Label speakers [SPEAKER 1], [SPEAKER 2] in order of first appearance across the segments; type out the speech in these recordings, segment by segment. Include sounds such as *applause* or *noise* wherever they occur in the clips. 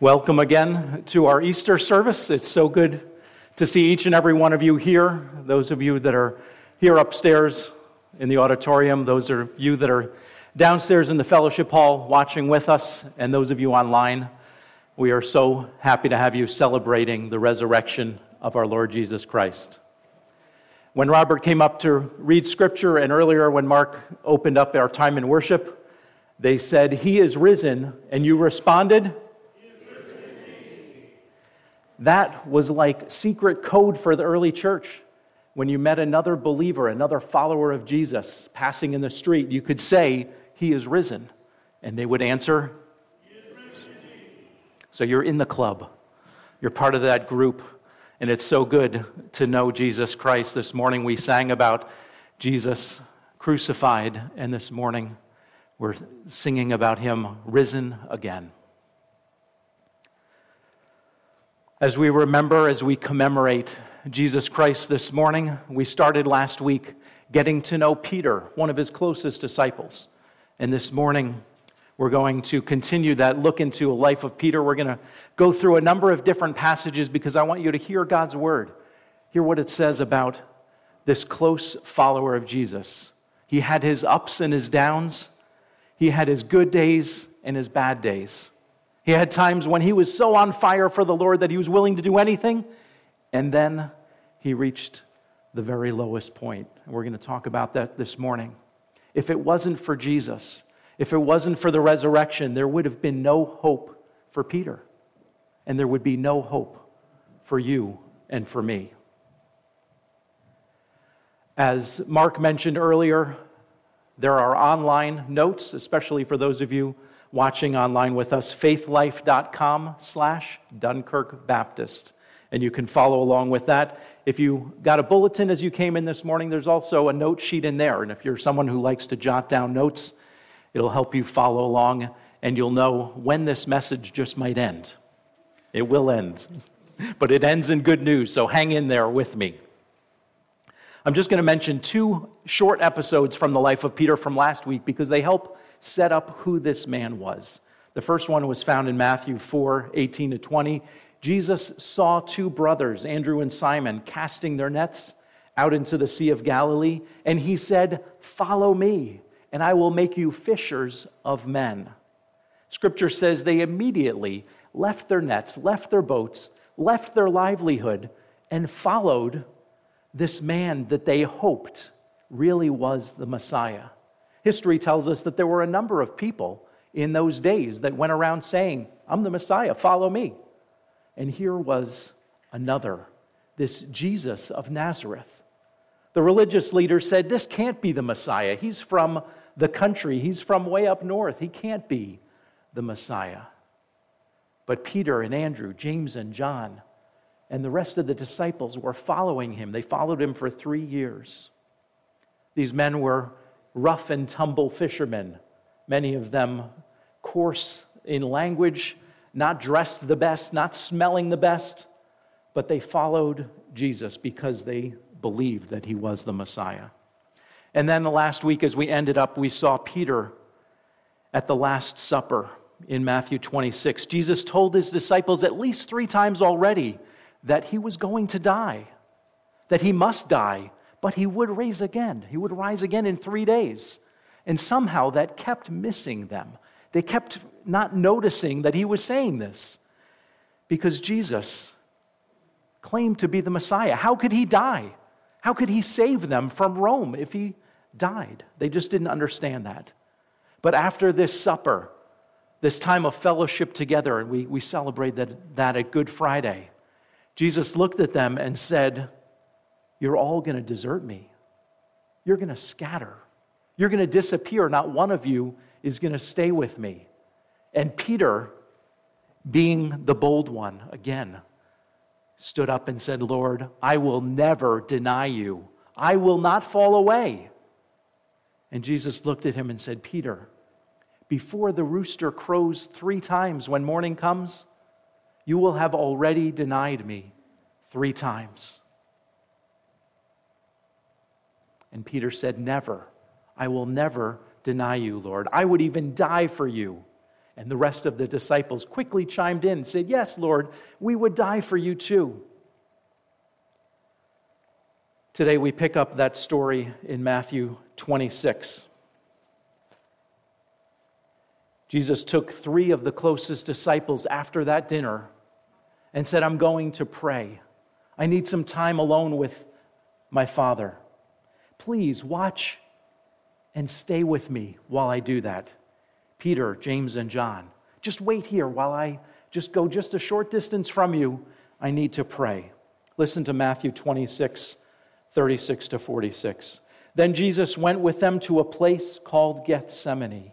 [SPEAKER 1] Welcome again to our Easter service. It's so good to see each and every one of you here. Those of you that are here upstairs in the auditorium, those of you that are downstairs in the fellowship hall watching with us, and those of you online. We are so happy to have you celebrating the resurrection of our Lord Jesus Christ. When Robert came up to read scripture, and earlier when Mark opened up our time in worship, they said, He is risen, and you responded, That was like secret code for the early church. When you met another believer, another follower of Jesus passing in the street, you could say, He is risen. And they would answer, He is risen. So you're in the club. You're part of that group and it's so good to know Jesus Christ. This morning we sang about Jesus crucified, and this morning we're singing about him risen again. As we remember, as we commemorate Jesus Christ this morning, we started last week getting to know Peter, one of his closest disciples. And this morning, we're going to continue that look into a life of Peter. We're going to go through a number of different passages because I want you to hear God's word, hear what it says about this close follower of Jesus. He had his ups and his downs, he had his good days and his bad days. He had times when he was so on fire for the Lord that he was willing to do anything, and then he reached the very lowest point. And we're going to talk about that this morning. If it wasn't for Jesus, if it wasn't for the resurrection, there would have been no hope for Peter, and there would be no hope for you and for me. As Mark mentioned earlier, there are online notes, especially for those of you watching online with us, faithlife.com slash Dunkirk Baptist. And you can follow along with that. If you got a bulletin as you came in this morning, there's also a note sheet in there. And if you're someone who likes to jot down notes, It'll help you follow along, and you'll know when this message just might end. It will end, *laughs* but it ends in good news, so hang in there with me. I'm just going to mention two short episodes from the life of Peter from last week because they help set up who this man was. The first one was found in Matthew 4 18 to 20. Jesus saw two brothers, Andrew and Simon, casting their nets out into the Sea of Galilee, and he said, Follow me and I will make you fishers of men. Scripture says they immediately left their nets, left their boats, left their livelihood, and followed this man that they hoped really was the Messiah. History tells us that there were a number of people in those days that went around saying, I'm the Messiah, follow me. And here was another, this Jesus of Nazareth. The religious leaders said, This can't be the Messiah. He's from the country. He's from way up north. He can't be the Messiah. But Peter and Andrew, James and John, and the rest of the disciples were following him. They followed him for three years. These men were rough and tumble fishermen, many of them coarse in language, not dressed the best, not smelling the best, but they followed Jesus because they believed that he was the Messiah. And then the last week, as we ended up, we saw Peter at the Last Supper in Matthew 26. Jesus told his disciples at least three times already that he was going to die, that he must die, but he would raise again. He would rise again in three days. And somehow that kept missing them. They kept not noticing that he was saying this because Jesus claimed to be the Messiah. How could he die? How could he save them from Rome if he died? They just didn't understand that. But after this supper, this time of fellowship together, and we, we celebrate that, that at Good Friday, Jesus looked at them and said, You're all going to desert me. You're going to scatter. You're going to disappear. Not one of you is going to stay with me. And Peter, being the bold one, again, stood up and said, Lord, I will never deny you. I will not fall away. And Jesus looked at him and said, Peter, before the rooster crows three times when morning comes, you will have already denied me three times. And Peter said, Never. I will never deny you, Lord. I would even die for you. And the rest of the disciples quickly chimed in and said, Yes, Lord, we would die for you too. Today we pick up that story in Matthew 26. Jesus took three of the closest disciples after that dinner and said, I'm going to pray. I need some time alone with my Father. Please watch and stay with me while I do that. Peter, James, and John, just wait here while I just go just a short distance from you. I need to pray. Listen to Matthew 26, 36 to 46. Then Jesus went with them to a place called Gethsemane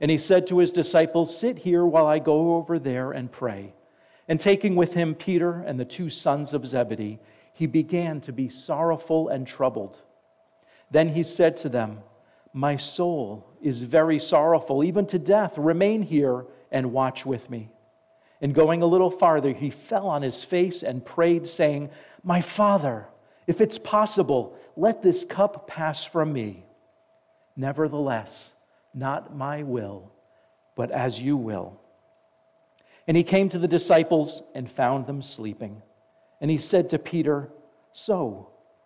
[SPEAKER 1] and he said to his disciples, Sit here while I go over there and pray. And taking with him Peter and the two sons of Zebedee, he began to be sorrowful and troubled. Then he said to them, My soul is very sorrowful, even to death. Remain here and watch with me. And going a little farther, he fell on his face and prayed, saying, My father, if it's possible, let this cup pass from me. Nevertheless, not my will, but as you will. And he came to the disciples and found them sleeping. And he said to Peter, So,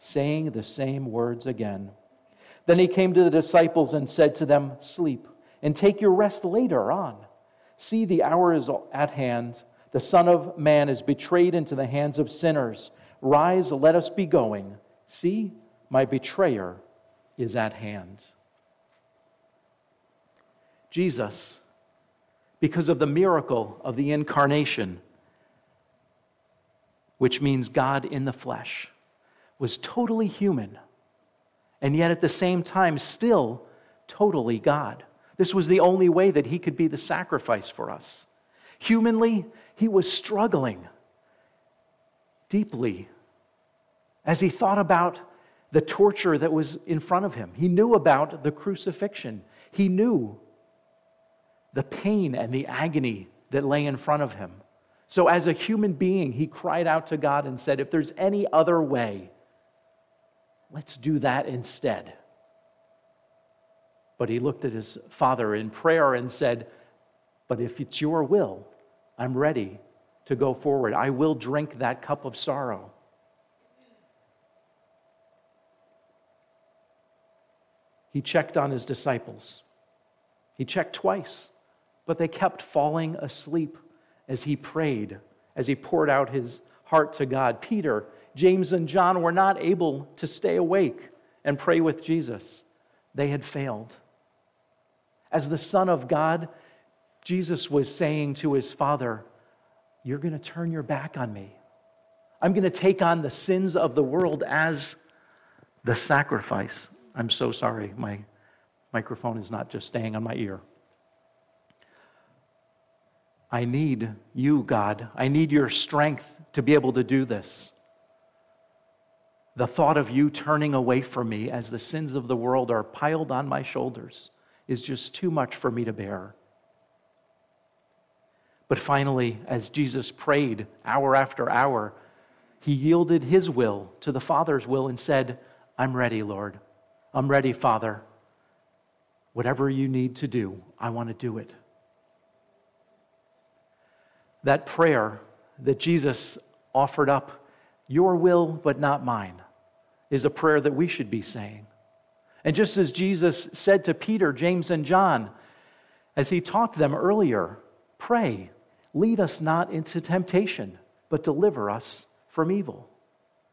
[SPEAKER 1] saying the same words again. Then he came to the disciples and said to them, Sleep, and take your rest later on. See, the hour is at hand. The Son of Man is betrayed into the hands of sinners. Rise, let us be going. See, my betrayer is at hand. Jesus because of the miracle of the incarnation, which means God in the flesh, was totally human, and yet at the same time, still totally God. This was the only way that he could be the sacrifice for us. Humanly, he was struggling deeply as he thought about the torture that was in front of him. He knew about the crucifixion. He knew the pain and the agony that lay in front of him. So, as a human being, he cried out to God and said, If there's any other way, let's do that instead. But he looked at his father in prayer and said, But if it's your will, I'm ready to go forward. I will drink that cup of sorrow. He checked on his disciples. He checked twice but they kept falling asleep as he prayed, as he poured out his heart to God. Peter, James, and John were not able to stay awake and pray with Jesus, they had failed. As the Son of God, Jesus was saying to his Father, You're going to turn your back on me. I'm going to take on the sins of the world as the sacrifice. I'm so sorry. My microphone is not just staying on my ear. I need you, God. I need your strength to be able to do this. The thought of you turning away from me as the sins of the world are piled on my shoulders is just too much for me to bear. But finally, as Jesus prayed hour after hour, he yielded his will to the Father's will and said, I'm ready, Lord. I'm ready, Father. Whatever you need to do, I want to do it that prayer that Jesus offered up, Your will, but not mine, is a prayer that we should be saying. And just as Jesus said to Peter, James, and John, as he taught them earlier, pray, lead us not into temptation, but deliver us from evil.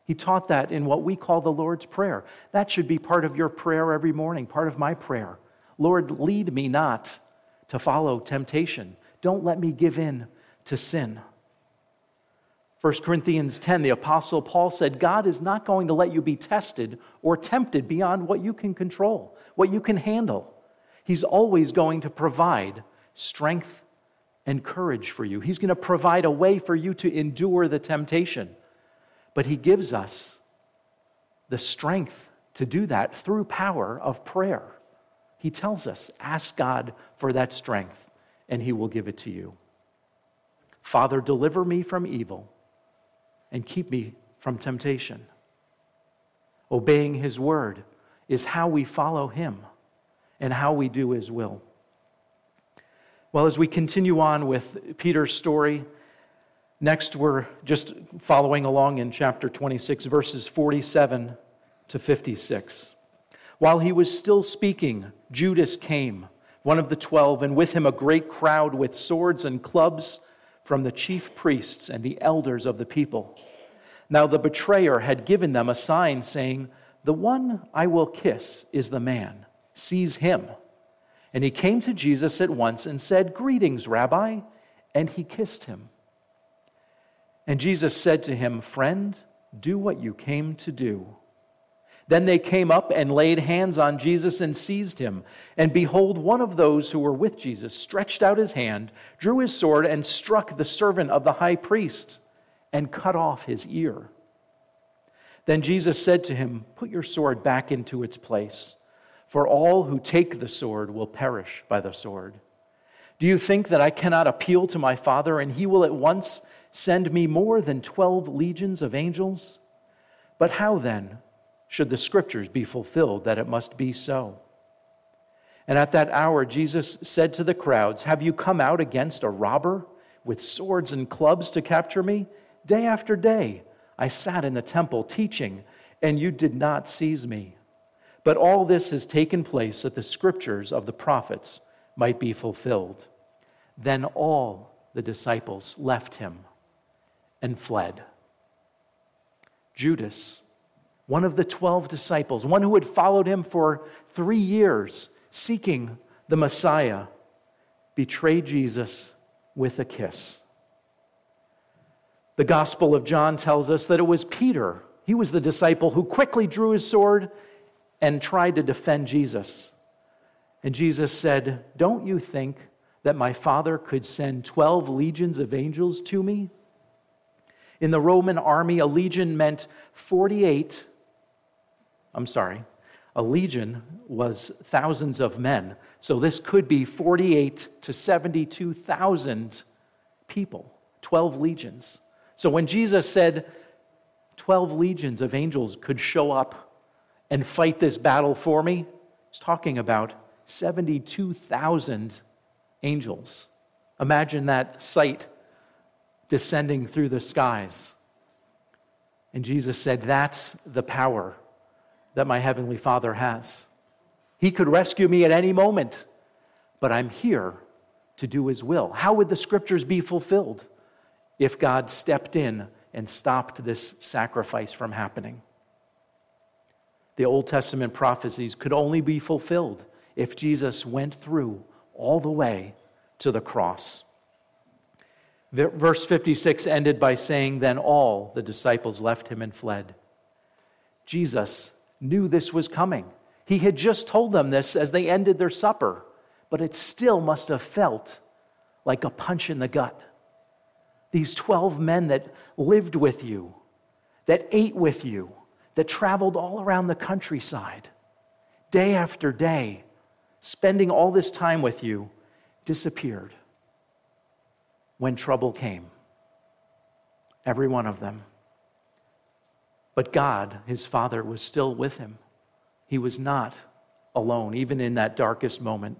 [SPEAKER 1] He taught that in what we call the Lord's Prayer. That should be part of your prayer every morning, part of my prayer. Lord, lead me not to follow temptation. Don't let me give in to sin. 1 Corinthians 10, the Apostle Paul said, God is not going to let you be tested or tempted beyond what you can control, what you can handle. He's always going to provide strength and courage for you. He's going to provide a way for you to endure the temptation. But He gives us the strength to do that through power of prayer. He tells us, ask God for that strength, and He will give it to you. Father, deliver me from evil and keep me from temptation. Obeying His word is how we follow Him and how we do His will. Well, as we continue on with Peter's story, next we're just following along in chapter 26, verses 47 to 56. While he was still speaking, Judas came, one of the twelve, and with him a great crowd with swords and clubs from the chief priests and the elders of the people. Now the betrayer had given them a sign, saying, The one I will kiss is the man. Seize him. And he came to Jesus at once and said, Greetings, Rabbi. And he kissed him. And Jesus said to him, Friend, do what you came to do. Then they came up and laid hands on Jesus and seized him. And behold, one of those who were with Jesus stretched out his hand, drew his sword, and struck the servant of the high priest and cut off his ear. Then Jesus said to him, Put your sword back into its place for all who take the sword will perish by the sword. Do you think that I cannot appeal to my Father, and he will at once send me more than 12 legions of angels? But how then should the scriptures be fulfilled that it must be so? And at that hour, Jesus said to the crowds, Have you come out against a robber with swords and clubs to capture me? Day after day, I sat in the temple teaching, and you did not seize me. But all this has taken place that the scriptures of the prophets might be fulfilled. Then all the disciples left him and fled. Judas, one of the 12 disciples, one who had followed him for three years, seeking the Messiah, betrayed Jesus with a kiss. The Gospel of John tells us that it was Peter. He was the disciple who quickly drew his sword and tried to defend Jesus. And Jesus said, Don't you think that my Father could send 12 legions of angels to me? In the Roman army, a legion meant 48, I'm sorry, a legion was thousands of men. So this could be 48 to 72,000 people, 12 legions. So when Jesus said 12 legions of angels could show up and fight this battle for me. He's talking about 72,000 angels. Imagine that sight descending through the skies. And Jesus said, That's the power that my Heavenly Father has. He could rescue me at any moment, but I'm here to do His will. How would the scriptures be fulfilled if God stepped in and stopped this sacrifice from happening? the Old Testament prophecies could only be fulfilled if Jesus went through all the way to the cross. Verse 56 ended by saying, Then all the disciples left him and fled. Jesus knew this was coming. He had just told them this as they ended their supper, but it still must have felt like a punch in the gut. These 12 men that lived with you, that ate with you, that traveled all around the countryside, day after day, spending all this time with you, disappeared when trouble came. Every one of them. But God, his Father, was still with him. He was not alone, even in that darkest moment.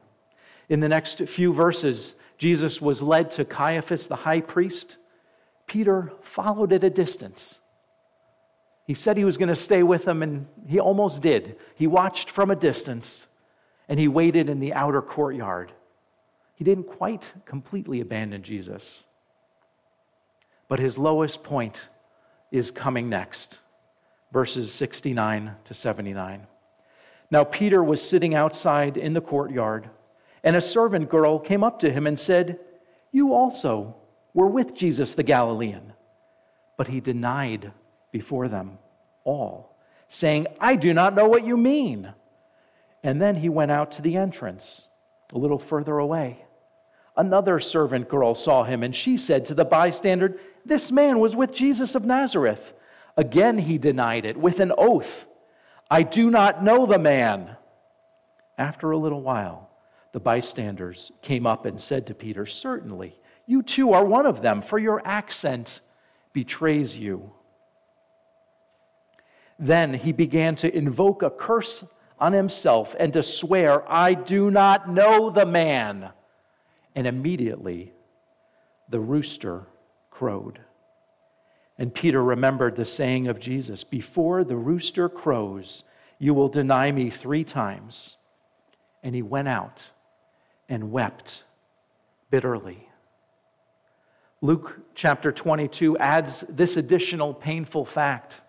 [SPEAKER 1] In the next few verses, Jesus was led to Caiaphas, the high priest. Peter followed at a distance he said he was going to stay with him, and he almost did. He watched from a distance, and he waited in the outer courtyard. He didn't quite completely abandon Jesus. But his lowest point is coming next verses 69 to 79. Now, Peter was sitting outside in the courtyard, and a servant girl came up to him and said, You also were with Jesus the Galilean. But he denied before them all, saying, I do not know what you mean. And then he went out to the entrance, a little further away. Another servant girl saw him, and she said to the bystander, This man was with Jesus of Nazareth. Again he denied it with an oath I do not know the man. After a little while, the bystanders came up and said to Peter, Certainly, you too are one of them, for your accent betrays you. Then he began to invoke a curse on himself and to swear, I do not know the man. And immediately the rooster crowed. And Peter remembered the saying of Jesus Before the rooster crows, you will deny me three times. And he went out and wept bitterly. Luke chapter 22 adds this additional painful fact.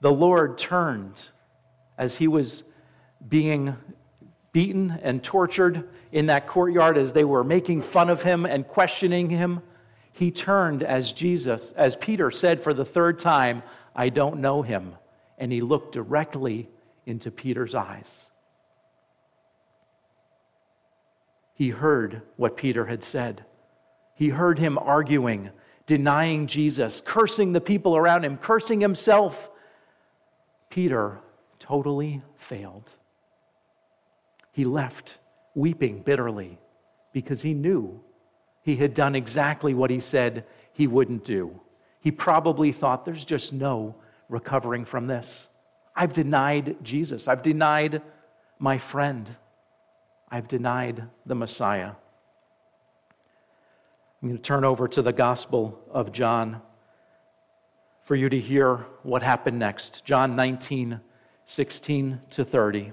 [SPEAKER 1] The Lord turned as he was being beaten and tortured in that courtyard as they were making fun of him and questioning him, he turned as Jesus, as Peter said for the third time, I don't know him. And he looked directly into Peter's eyes. He heard what Peter had said. He heard him arguing, denying Jesus, cursing the people around him, cursing himself. Peter totally failed. He left weeping bitterly because he knew he had done exactly what he said he wouldn't do. He probably thought there's just no recovering from this. I've denied Jesus. I've denied my friend. I've denied the Messiah. I'm going to turn over to the Gospel of John for you to hear what happened next. John 19, 16 to 30.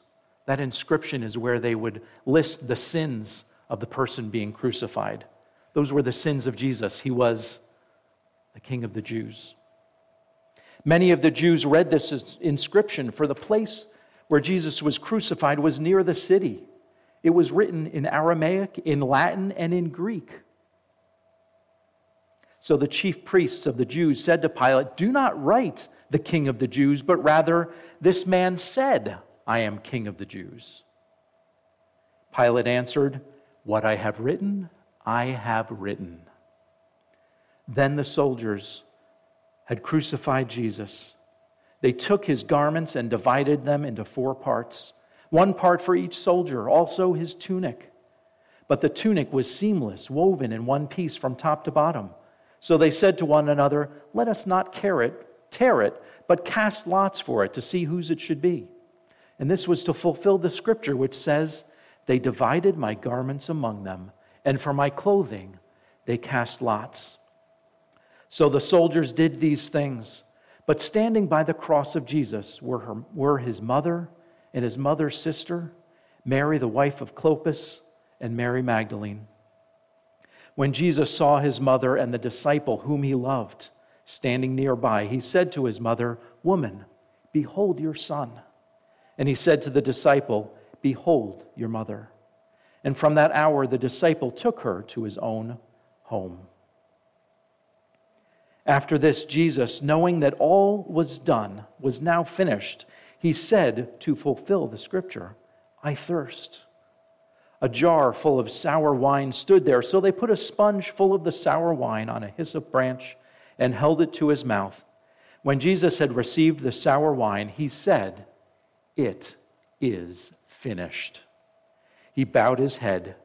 [SPEAKER 1] That inscription is where they would list the sins of the person being crucified. Those were the sins of Jesus. He was the King of the Jews. Many of the Jews read this inscription, for the place where Jesus was crucified was near the city. It was written in Aramaic, in Latin, and in Greek. So the chief priests of the Jews said to Pilate, Do not write the King of the Jews, but rather, this man said, I am king of the Jews. Pilate answered, What I have written, I have written. Then the soldiers had crucified Jesus. They took his garments and divided them into four parts, one part for each soldier, also his tunic. But the tunic was seamless, woven in one piece from top to bottom. So they said to one another, Let us not tear it, tear it, but cast lots for it to see whose it should be. And this was to fulfill the scripture which says, They divided my garments among them, and for my clothing they cast lots. So the soldiers did these things. But standing by the cross of Jesus were, her, were his mother and his mother's sister, Mary, the wife of Clopas, and Mary Magdalene. When Jesus saw his mother and the disciple whom he loved standing nearby, he said to his mother, Woman, behold your son. And he said to the disciple, Behold your mother. And from that hour, the disciple took her to his own home. After this, Jesus, knowing that all was done, was now finished, he said to fulfill the scripture, I thirst. A jar full of sour wine stood there, so they put a sponge full of the sour wine on a hyssop branch and held it to his mouth. When Jesus had received the sour wine, he said, it is finished. He bowed his head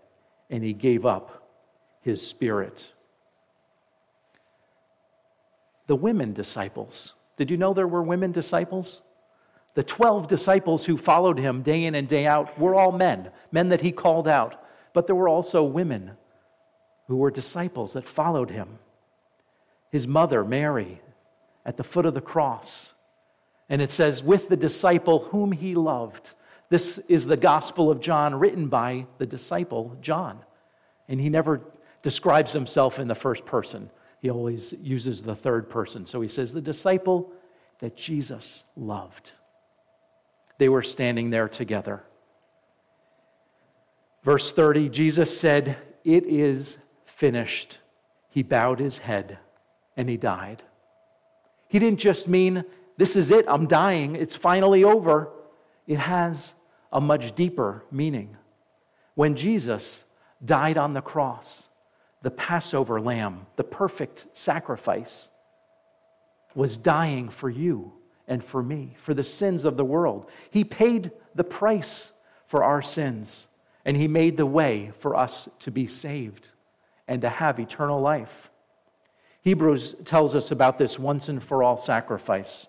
[SPEAKER 1] and he gave up his spirit. The women disciples. Did you know there were women disciples? The 12 disciples who followed him day in and day out were all men, men that he called out. But there were also women who were disciples that followed him. His mother, Mary, at the foot of the cross, And it says, with the disciple whom he loved. This is the Gospel of John written by the disciple John. And he never describes himself in the first person, he always uses the third person. So he says, the disciple that Jesus loved. They were standing there together. Verse 30 Jesus said, It is finished. He bowed his head and he died. He didn't just mean, This is it, I'm dying, it's finally over. It has a much deeper meaning. When Jesus died on the cross, the Passover lamb, the perfect sacrifice, was dying for you and for me, for the sins of the world. He paid the price for our sins, and He made the way for us to be saved and to have eternal life. Hebrews tells us about this once and for all sacrifice.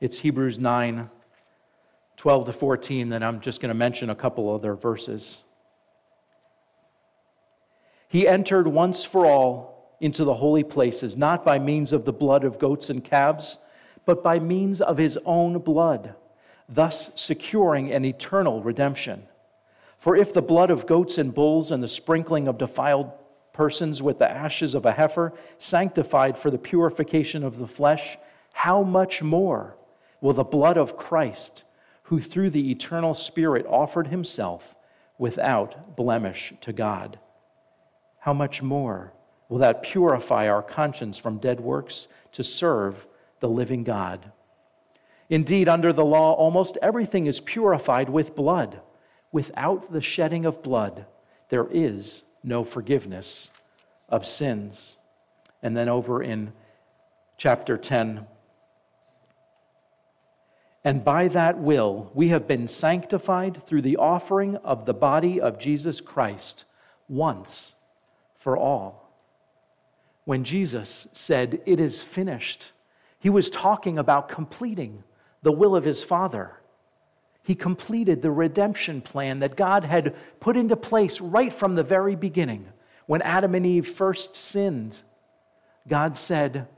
[SPEAKER 1] It's Hebrews 9 12 to 14, then I'm just going to mention a couple other verses. He entered once for all into the holy places, not by means of the blood of goats and calves, but by means of his own blood, thus securing an eternal redemption. For if the blood of goats and bulls and the sprinkling of defiled persons with the ashes of a heifer sanctified for the purification of the flesh, how much more will the blood of Christ, who through the eternal Spirit offered himself without blemish to God, how much more will that purify our conscience from dead works to serve the living God? Indeed, under the law, almost everything is purified with blood. Without the shedding of blood, there is no forgiveness of sins. And then over in chapter 10, and by that will we have been sanctified through the offering of the body of Jesus Christ once for all. When Jesus said, It is finished, he was talking about completing the will of his Father. He completed the redemption plan that God had put into place right from the very beginning. When Adam and Eve first sinned, God said,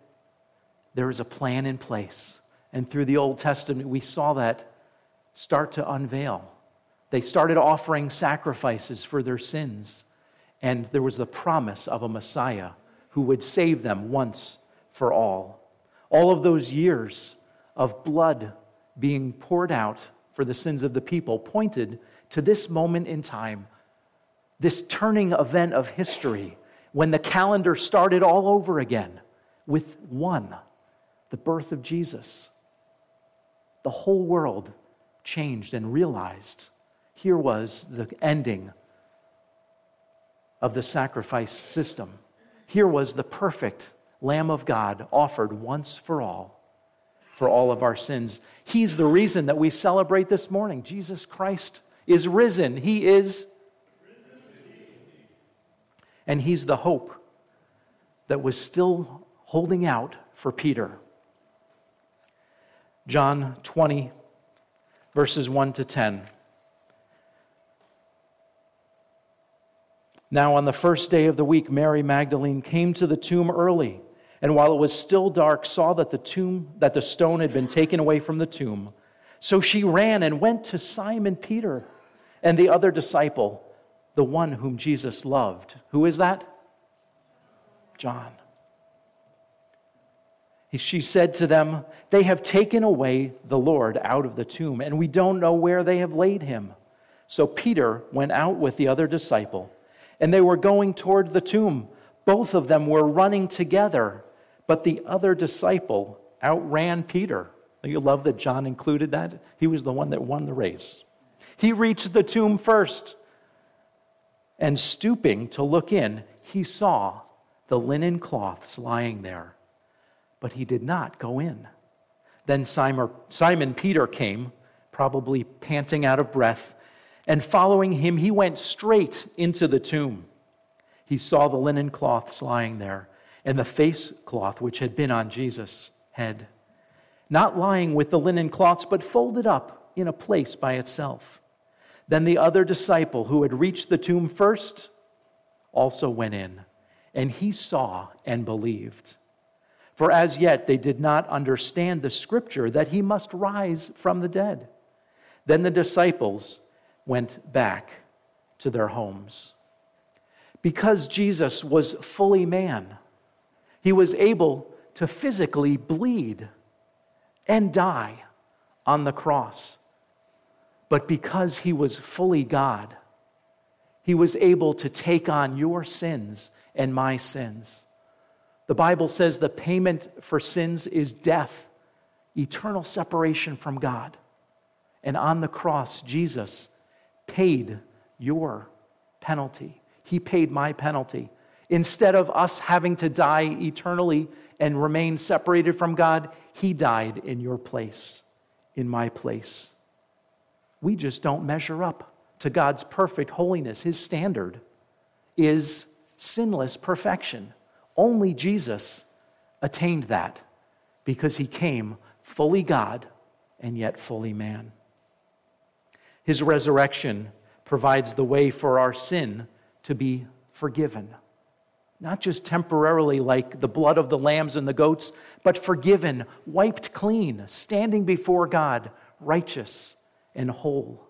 [SPEAKER 1] There is a plan in place. And through the Old Testament, we saw that start to unveil. They started offering sacrifices for their sins, and there was the promise of a Messiah who would save them once for all. All of those years of blood being poured out for the sins of the people pointed to this moment in time, this turning event of history when the calendar started all over again with one, the birth of Jesus. The whole world changed and realized here was the ending of the sacrifice system. Here was the perfect Lamb of God offered once for all for all of our sins. He's the reason that we celebrate this morning. Jesus Christ is risen. He is. And He's the hope that was still holding out for Peter. John 20, verses 1 to 10. Now, on the first day of the week, Mary Magdalene came to the tomb early and while it was still dark, saw that the tomb, that the stone had been taken away from the tomb. So she ran and went to Simon Peter and the other disciple, the one whom Jesus loved. Who is that? John. She said to them, They have taken away the Lord out of the tomb, and we don't know where they have laid him. So Peter went out with the other disciple, and they were going toward the tomb. Both of them were running together but the other disciple outran Peter. You love that John included that? He was the one that won the race. He reached the tomb first. And stooping to look in, he saw the linen cloths lying there. But he did not go in. Then Simon Peter came, probably panting out of breath, and following him, he went straight into the tomb. He saw the linen cloths lying there and the face cloth which had been on Jesus' head, not lying with the linen cloths, but folded up in a place by itself. Then the other disciple who had reached the tomb first also went in, and he saw and believed. For as yet they did not understand the scripture that he must rise from the dead. Then the disciples went back to their homes. Because Jesus was fully man, he was able to physically bleed and die on the cross. But because he was fully God, he was able to take on your sins and my sins. The Bible says the payment for sins is death, eternal separation from God. And on the cross, Jesus paid your penalty. He paid my penalty. Instead of us having to die eternally and remain separated from God, He died in your place, in my place. We just don't measure up to God's perfect holiness. His standard is sinless perfection. Only Jesus attained that because he came fully God and yet fully man. His resurrection provides the way for our sin to be forgiven. Not just temporarily, like the blood of the lambs and the goats, but forgiven, wiped clean, standing before God, righteous and whole,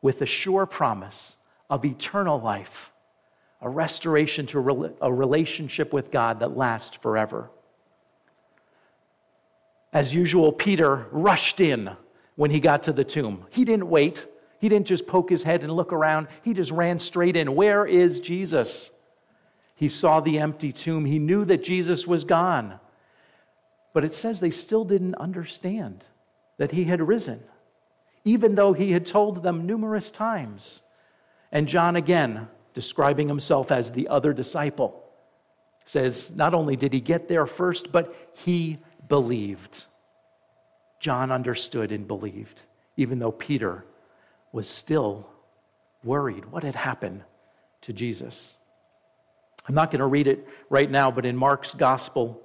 [SPEAKER 1] with a sure promise of eternal life a restoration to a relationship with God that lasts forever. As usual, Peter rushed in when he got to the tomb. He didn't wait. He didn't just poke his head and look around. He just ran straight in. Where is Jesus? He saw the empty tomb. He knew that Jesus was gone. But it says they still didn't understand that he had risen, even though he had told them numerous times. And John again describing himself as the other disciple, says not only did he get there first, but he believed. John understood and believed, even though Peter was still worried. What had happened to Jesus? I'm not going to read it right now, but in Mark's Gospel,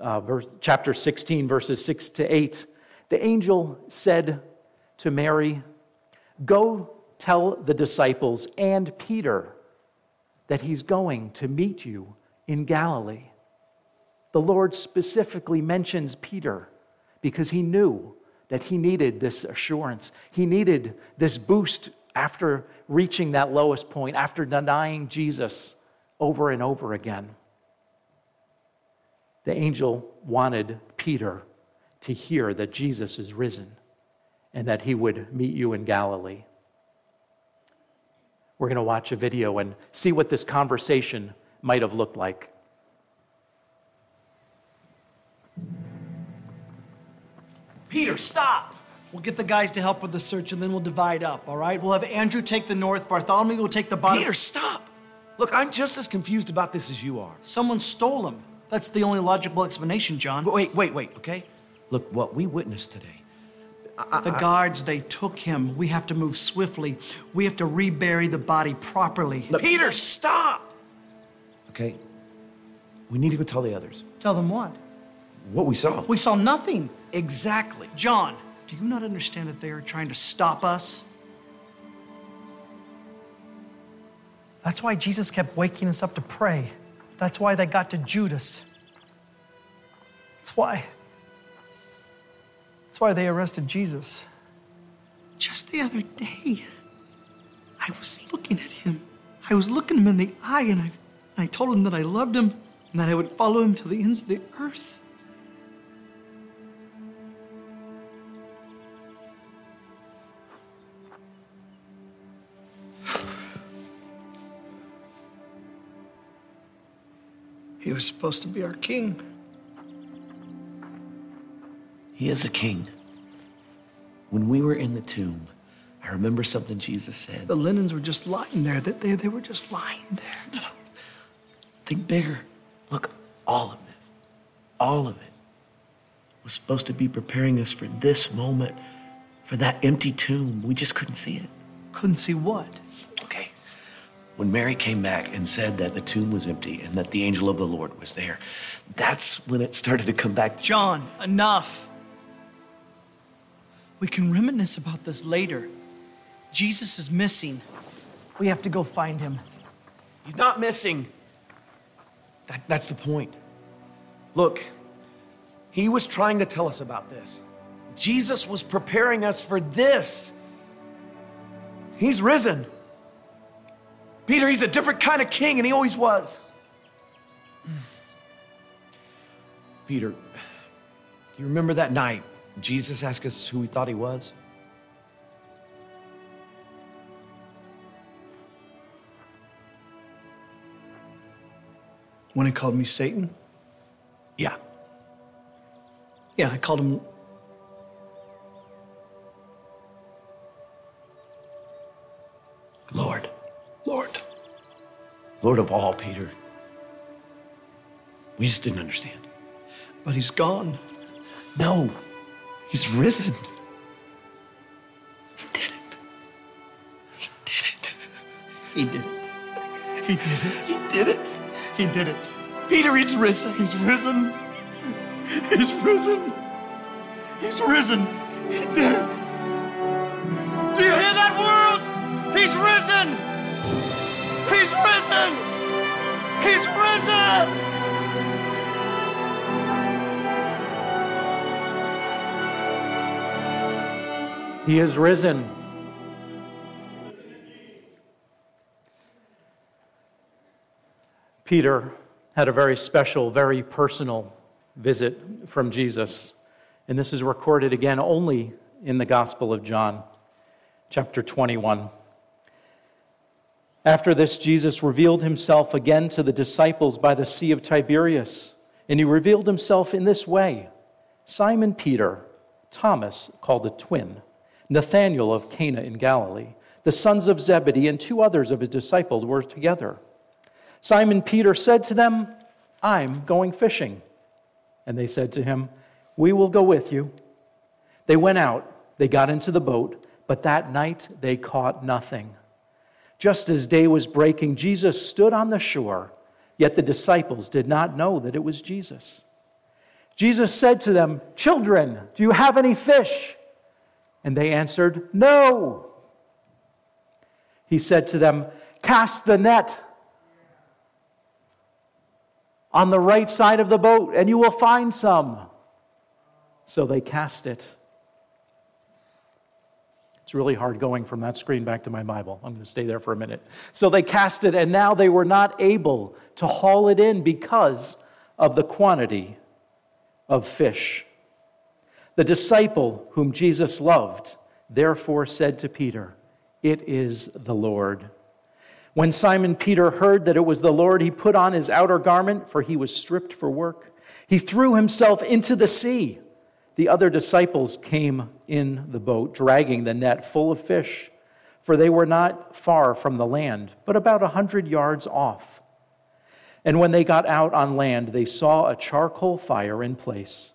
[SPEAKER 1] uh, verse, chapter 16, verses 6 to 8, the angel said to Mary, Go tell the disciples and Peter that he's going to meet you in Galilee. The Lord specifically mentions Peter because he knew that he needed this assurance. He needed this boost after reaching that lowest point, after denying Jesus over and over again. The angel wanted Peter to hear that Jesus is risen and that he would meet you in Galilee. We're going to watch a video and see what this conversation might have looked like.
[SPEAKER 2] Peter, stop! We'll get the guys to help with the search and then we'll divide up, all right? We'll have Andrew take the north, Bartholomew will take the bottom.
[SPEAKER 3] Peter, stop! Look, I'm just as confused about this as you are.
[SPEAKER 2] Someone stole him. That's the only logical explanation, John.
[SPEAKER 3] Wait, wait, wait, okay? Look, what we witnessed today
[SPEAKER 2] I, the guards, they took him. We have to move swiftly. We have to rebury the body properly.
[SPEAKER 3] Look, Peter, stop! Okay. We need to go tell the others.
[SPEAKER 2] Tell them what?
[SPEAKER 3] What we saw.
[SPEAKER 2] We saw nothing.
[SPEAKER 3] Exactly.
[SPEAKER 2] John, do you not understand that they are trying to stop us? That's why Jesus kept waking us up to pray. That's why they got to Judas. That's why. That's why they arrested Jesus. Just the other day, I was looking at him. I was looking him in the eye, and I, and I told him that I loved him and that I would follow him to the ends of the earth. He was supposed to be our king.
[SPEAKER 3] He is a king. When we were in the tomb, I remember something Jesus said.
[SPEAKER 2] The linens were just lying there. That they, they were just lying there.
[SPEAKER 3] No, no. Think bigger. Look, all of this, all of it was supposed to be preparing us for this moment, for that empty tomb. We just couldn't see it.
[SPEAKER 2] Couldn't see what?
[SPEAKER 3] Okay. When Mary came back and said that the tomb was empty and that the angel of the Lord was there, that's when it started to come back.
[SPEAKER 2] John, enough. We can reminisce about this later. Jesus is missing. We have to go find him.
[SPEAKER 3] He's not missing. That, that's the point. Look, He was trying to tell us about this. Jesus was preparing us for this. He's risen. Peter, he's a different kind of king, and he always was. Peter, you remember that night Jesus asked us who we thought he was?
[SPEAKER 2] When he called me Satan?
[SPEAKER 3] Yeah.
[SPEAKER 2] Yeah, I called him.
[SPEAKER 3] Lord.
[SPEAKER 2] Lord.
[SPEAKER 3] Lord of all, Peter. We just didn't understand.
[SPEAKER 2] But he's gone.
[SPEAKER 3] No, he's risen. He did it.
[SPEAKER 2] He did it. He did it. He did it. He did it. He did it.
[SPEAKER 3] Peter, he's risen.
[SPEAKER 2] He's risen. He's risen. He's risen. He did it.
[SPEAKER 3] Do you hear that world? He's risen. He's risen. He's risen.
[SPEAKER 1] He is risen. Peter had a very special, very personal visit from Jesus. And this is recorded again only in the Gospel of John, chapter 21. After this, Jesus revealed himself again to the disciples by the Sea of Tiberias. And he revealed himself in this way Simon Peter, Thomas, called the twin, Nathanael of Cana in Galilee, the sons of Zebedee, and two others of his disciples were together. Simon Peter said to them, I'm going fishing. And they said to him, We will go with you. They went out, they got into the boat, but that night they caught nothing. Just as day was breaking, Jesus stood on the shore, yet the disciples did not know that it was Jesus. Jesus said to them, Children, do you have any fish? And they answered, No. He said to them, Cast the net on the right side of the boat, and you will find some. So they cast it. It's really hard going from that screen back to my Bible. I'm going to stay there for a minute. So they cast it, and now they were not able to haul it in because of the quantity of fish. The disciple whom Jesus loved therefore said to Peter, It is the Lord. When Simon Peter heard that it was the Lord, he put on his outer garment, for he was stripped for work. He threw himself into the sea. The other disciples came in the boat, dragging the net full of fish, for they were not far from the land, but about a hundred yards off. And when they got out on land, they saw a charcoal fire in place,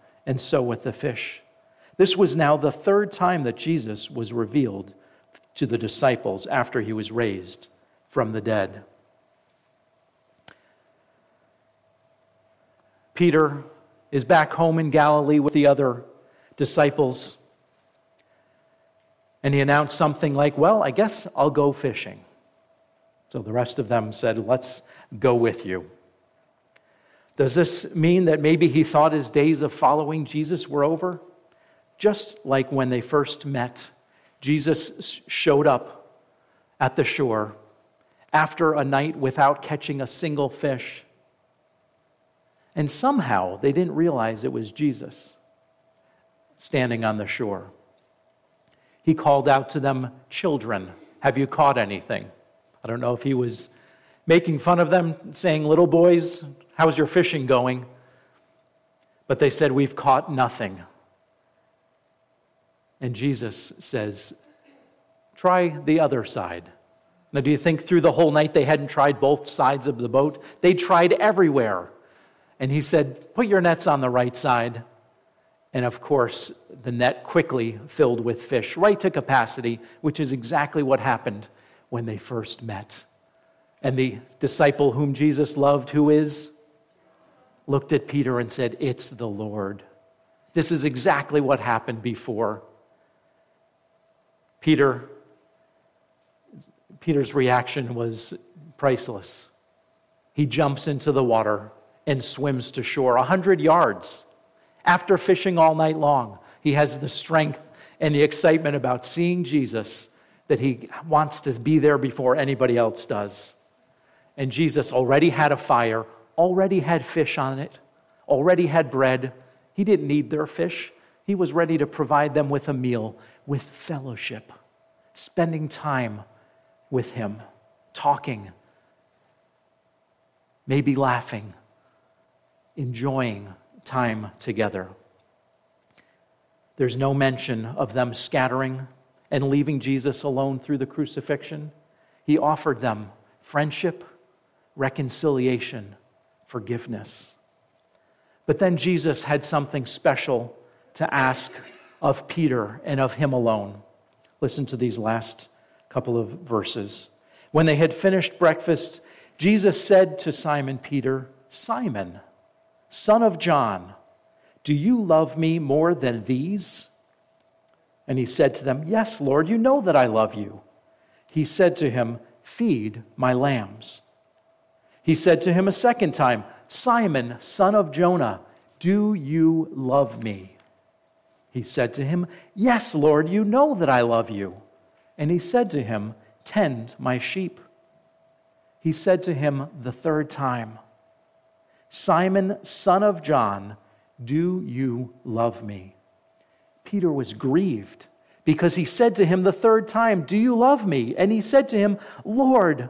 [SPEAKER 1] and so with the fish. This was now the third time that Jesus was revealed to the disciples after he was raised from the dead. Peter is back home in Galilee with the other disciples. And he announced something like, Well, I guess I'll go fishing. So the rest of them said, Let's go with you. Does this mean that maybe he thought his days of following Jesus were over? Just like when they first met Jesus showed up at the shore after a night without catching a single fish. And somehow they didn't realize it was Jesus standing on the shore. He called out to them, Children, have you caught anything? I don't know if he was making fun of them, saying, Little boys, how's your fishing going? But they said, We've caught nothing. And Jesus says, Try the other side. Now, do you think through the whole night they hadn't tried both sides of the boat? They tried everywhere. And he said, Put your nets on the right side. And of course, the net quickly filled with fish, right to capacity, which is exactly what happened when they first met. And the disciple whom Jesus loved, who is, looked at Peter and said, It's the Lord. This is exactly what happened before. Peter, Peter's reaction was priceless. He jumps into the water and swims to shore, a hundred yards. After fishing all night long, he has the strength and the excitement about seeing Jesus that he wants to be there before anybody else does. And Jesus already had a fire, already had fish on it, already had bread. He didn't need their fish. He was ready to provide them with a meal, with fellowship, spending time with him, talking, maybe laughing, enjoying time together. There's no mention of them scattering and leaving Jesus alone through the crucifixion. He offered them friendship, reconciliation, forgiveness. But then Jesus had something special to ask of Peter and of him alone. Listen to these last couple of verses. When they had finished breakfast, Jesus said to Simon Peter, Simon, son of John, do you love me more than these? And he said to them, Yes, Lord, you know that I love you. He said to him, Feed my lambs. He said to him a second time, Simon, son of Jonah, do you love me? He said to him, Yes, Lord, you know that I love you. And he said to him, Tend my sheep. He said to him the third time, Simon, son of John, do you love me? Peter was grieved because he said to him the third time, Do you love me? And he said to him, Lord,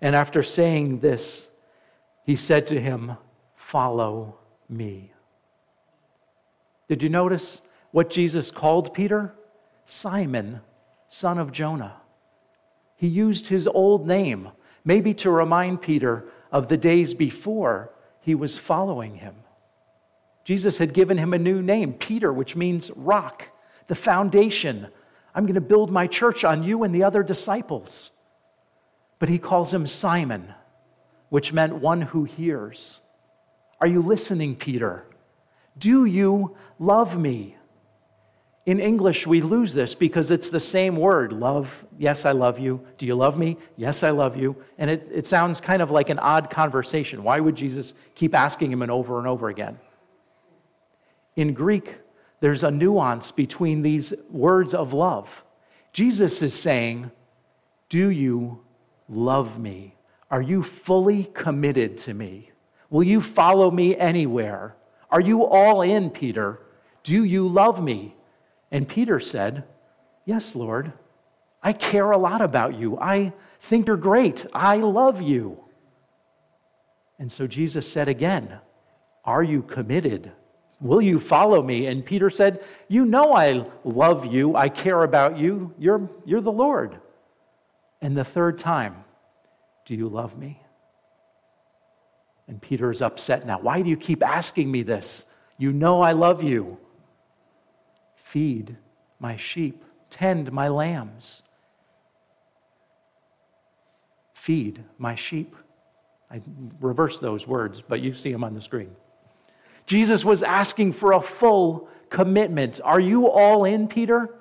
[SPEAKER 1] And after saying this, he said to him, Follow me. Did you notice what Jesus called Peter? Simon, son of Jonah. He used his old name, maybe to remind Peter of the days before he was following him. Jesus had given him a new name, Peter, which means rock, the foundation. I'm going to build my church on you and the other disciples. But he calls him Simon, which meant one who hears. Are you listening, Peter? Do you love me? In English, we lose this because it's the same word love. Yes, I love you. Do you love me? Yes, I love you. And it, it sounds kind of like an odd conversation. Why would Jesus keep asking him and over and over again? In Greek, there's a nuance between these words of love. Jesus is saying, Do you love me? Are you fully committed to me? Will you follow me anywhere? Are you all in, Peter? Do you love me? And Peter said, Yes, Lord. I care a lot about you. I think you're great. I love you. And so Jesus said again, Are you committed Will you follow me? And Peter said, You know I love you. I care about you. You're, you're the Lord. And the third time, Do you love me? And Peter is upset now. Why do you keep asking me this? You know I love you. Feed my sheep, tend my lambs. Feed my sheep. I reverse those words, but you see them on the screen. Jesus was asking for a full commitment. Are you all in, Peter?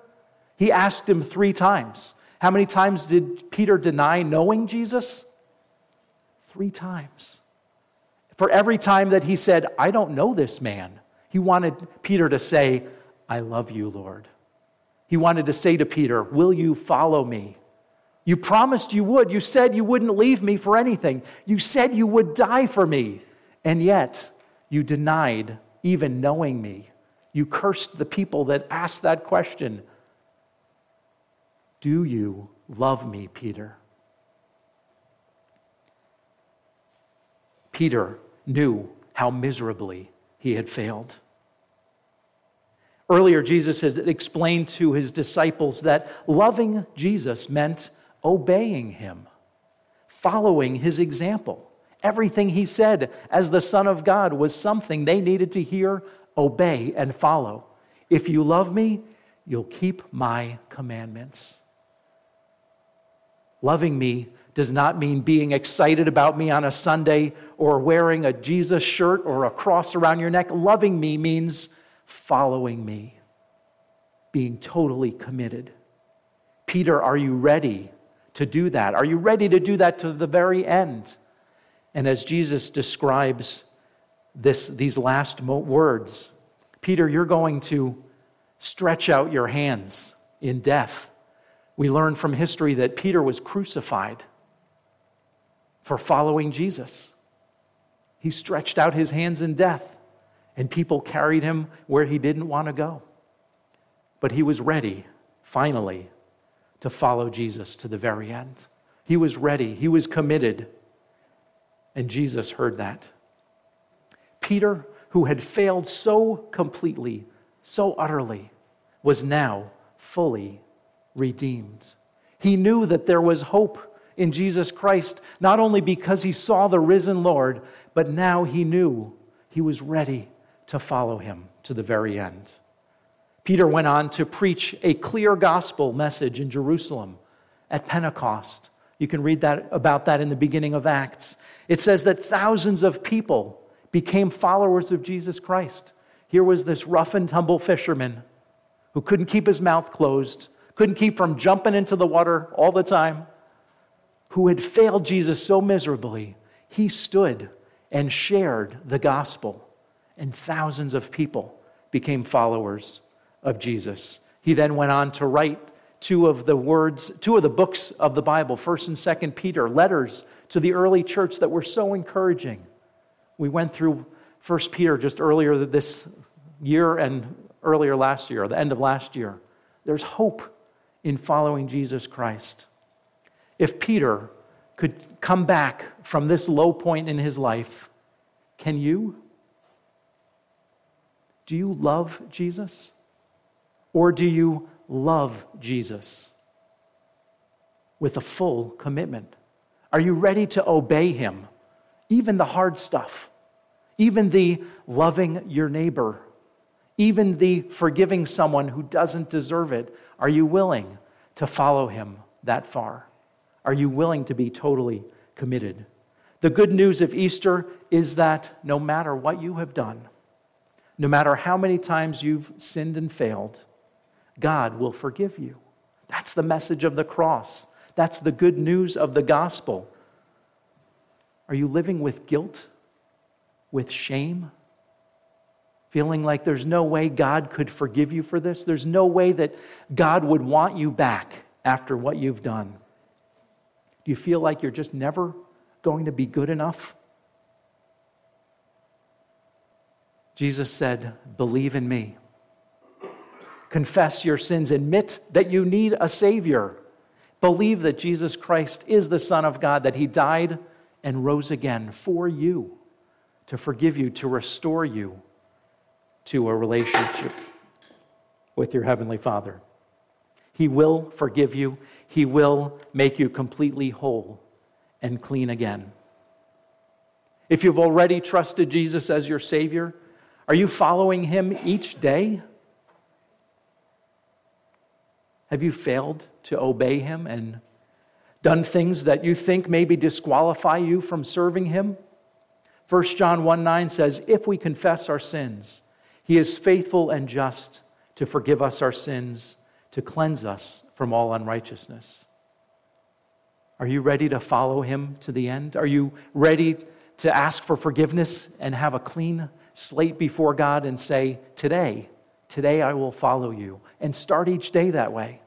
[SPEAKER 1] He asked him three times. How many times did Peter deny knowing Jesus? Three times. For every time that he said, I don't know this man, he wanted Peter to say, I love you, Lord. He wanted to say to Peter, Will you follow me? You promised you would. You said you wouldn't leave me for anything. You said you would die for me. And yet, you denied even knowing me. You cursed the people that asked that question. Do you love me, Peter? Peter knew how miserably he had failed. Earlier, Jesus had explained to his disciples that loving Jesus meant obeying him, following his example. Everything he said as the Son of God was something they needed to hear, obey, and follow. If you love me, you'll keep my commandments. Loving me does not mean being excited about me on a Sunday or wearing a Jesus shirt or a cross around your neck. Loving me means following me, being totally committed. Peter, are you ready to do that? Are you ready to do that to the very end? And as Jesus describes this, these last words, Peter, you're going to stretch out your hands in death. We learn from history that Peter was crucified for following Jesus. He stretched out his hands in death, and people carried him where he didn't want to go. But he was ready, finally, to follow Jesus to the very end. He was ready, he was committed, and Jesus heard that. Peter, who had failed so completely, so utterly, was now fully redeemed. He knew that there was hope in Jesus Christ, not only because he saw the risen Lord, but now he knew he was ready to follow him to the very end. Peter went on to preach a clear gospel message in Jerusalem at Pentecost. You can read that about that in the beginning of Acts. It says that thousands of people became followers of Jesus Christ. Here was this rough and tumble fisherman who couldn't keep his mouth closed, couldn't keep from jumping into the water all the time, who had failed Jesus so miserably. He stood and shared the gospel, and thousands of people became followers of Jesus. He then went on to write two of the words, two of the books of the Bible, 1st and 2nd Peter, letters to the early church that were so encouraging. We went through 1st Peter just earlier this year and earlier last year, the end of last year. There's hope in following Jesus Christ. If Peter could come back from this low point in his life, can you? Do you love Jesus? Or do you love Jesus with a full commitment? Are you ready to obey him, even the hard stuff, even the loving your neighbor, even the forgiving someone who doesn't deserve it? Are you willing to follow him that far? Are you willing to be totally committed? The good news of Easter is that no matter what you have done, no matter how many times you've sinned and failed, God will forgive you. That's the message of the cross. That's the good news of the gospel. Are you living with guilt, with shame? Feeling like there's no way God could forgive you for this? There's no way that God would want you back after what you've done? Do you feel like you're just never going to be good enough? Jesus said, Believe in me. Confess your sins. Admit that you need a Savior. Believe that Jesus Christ is the Son of God, that He died and rose again for you, to forgive you, to restore you to a relationship with your Heavenly Father. He will forgive you, He will make you completely whole and clean again. If you've already trusted Jesus as your Savior, are you following Him each day? Have you failed to obey Him and done things that you think maybe disqualify you from serving Him? 1 John 1 9 says, If we confess our sins, He is faithful and just to forgive us our sins to cleanse us from all unrighteousness. Are you ready to follow him to the end? Are you ready to ask for forgiveness and have a clean slate before God and say, Today, today I will follow you, and start each day that way?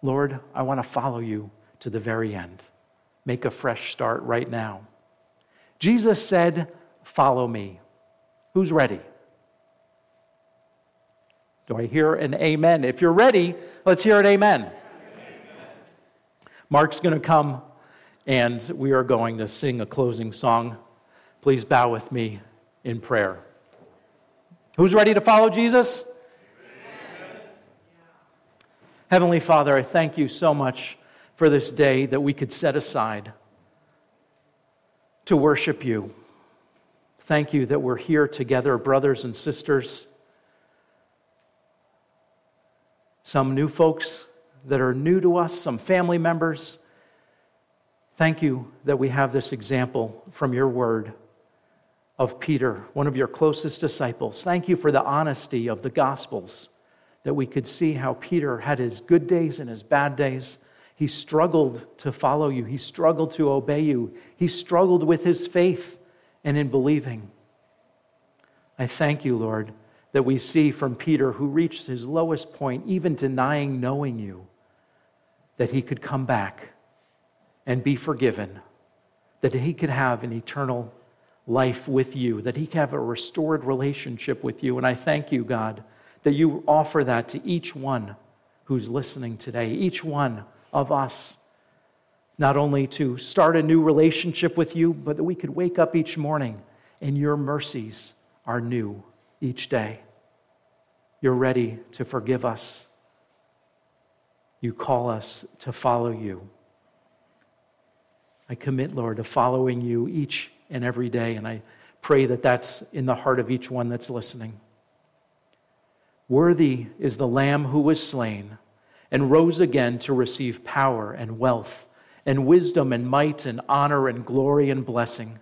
[SPEAKER 1] Lord, I want to follow you to the very end. Make a fresh start right now. Jesus said, follow me. Who's ready? Do I hear an amen? If you're ready, let's hear an amen. amen. Mark's going to come and we are going to sing a closing song. Please bow with me in prayer. Who's ready to follow Jesus? Amen. Heavenly Father, I thank you so much for this day that we could set aside to worship you. Thank you that we're here together, brothers and sisters some new folks that are new to us, some family members. Thank you that we have this example from your word of Peter, one of your closest disciples. Thank you for the honesty of the Gospels, that we could see how Peter had his good days and his bad days. He struggled to follow you, he struggled to obey you, he struggled with his faith and in believing. I thank you, Lord that we see from Peter, who reached his lowest point, even denying knowing you, that he could come back and be forgiven, that he could have an eternal life with you, that he could have a restored relationship with you. And I thank you, God, that you offer that to each one who's listening today, each one of us. Not only to start a new relationship with you, but that we could wake up each morning and your mercies are new each day. You're ready to forgive us. You call us to follow you. I commit, Lord, to following you each and every day, and I pray that that's in the heart of each one that's listening. Worthy is the Lamb who was slain and rose again to receive power and wealth and wisdom and might and honor and glory and blessing.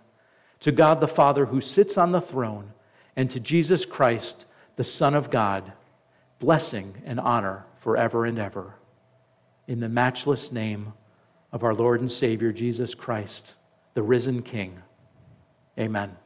[SPEAKER 1] To God the Father who sits on the throne and to Jesus Christ, the Son of God, blessing and honor forever and ever. In the matchless name of our Lord and Savior, Jesus Christ, the risen King. Amen.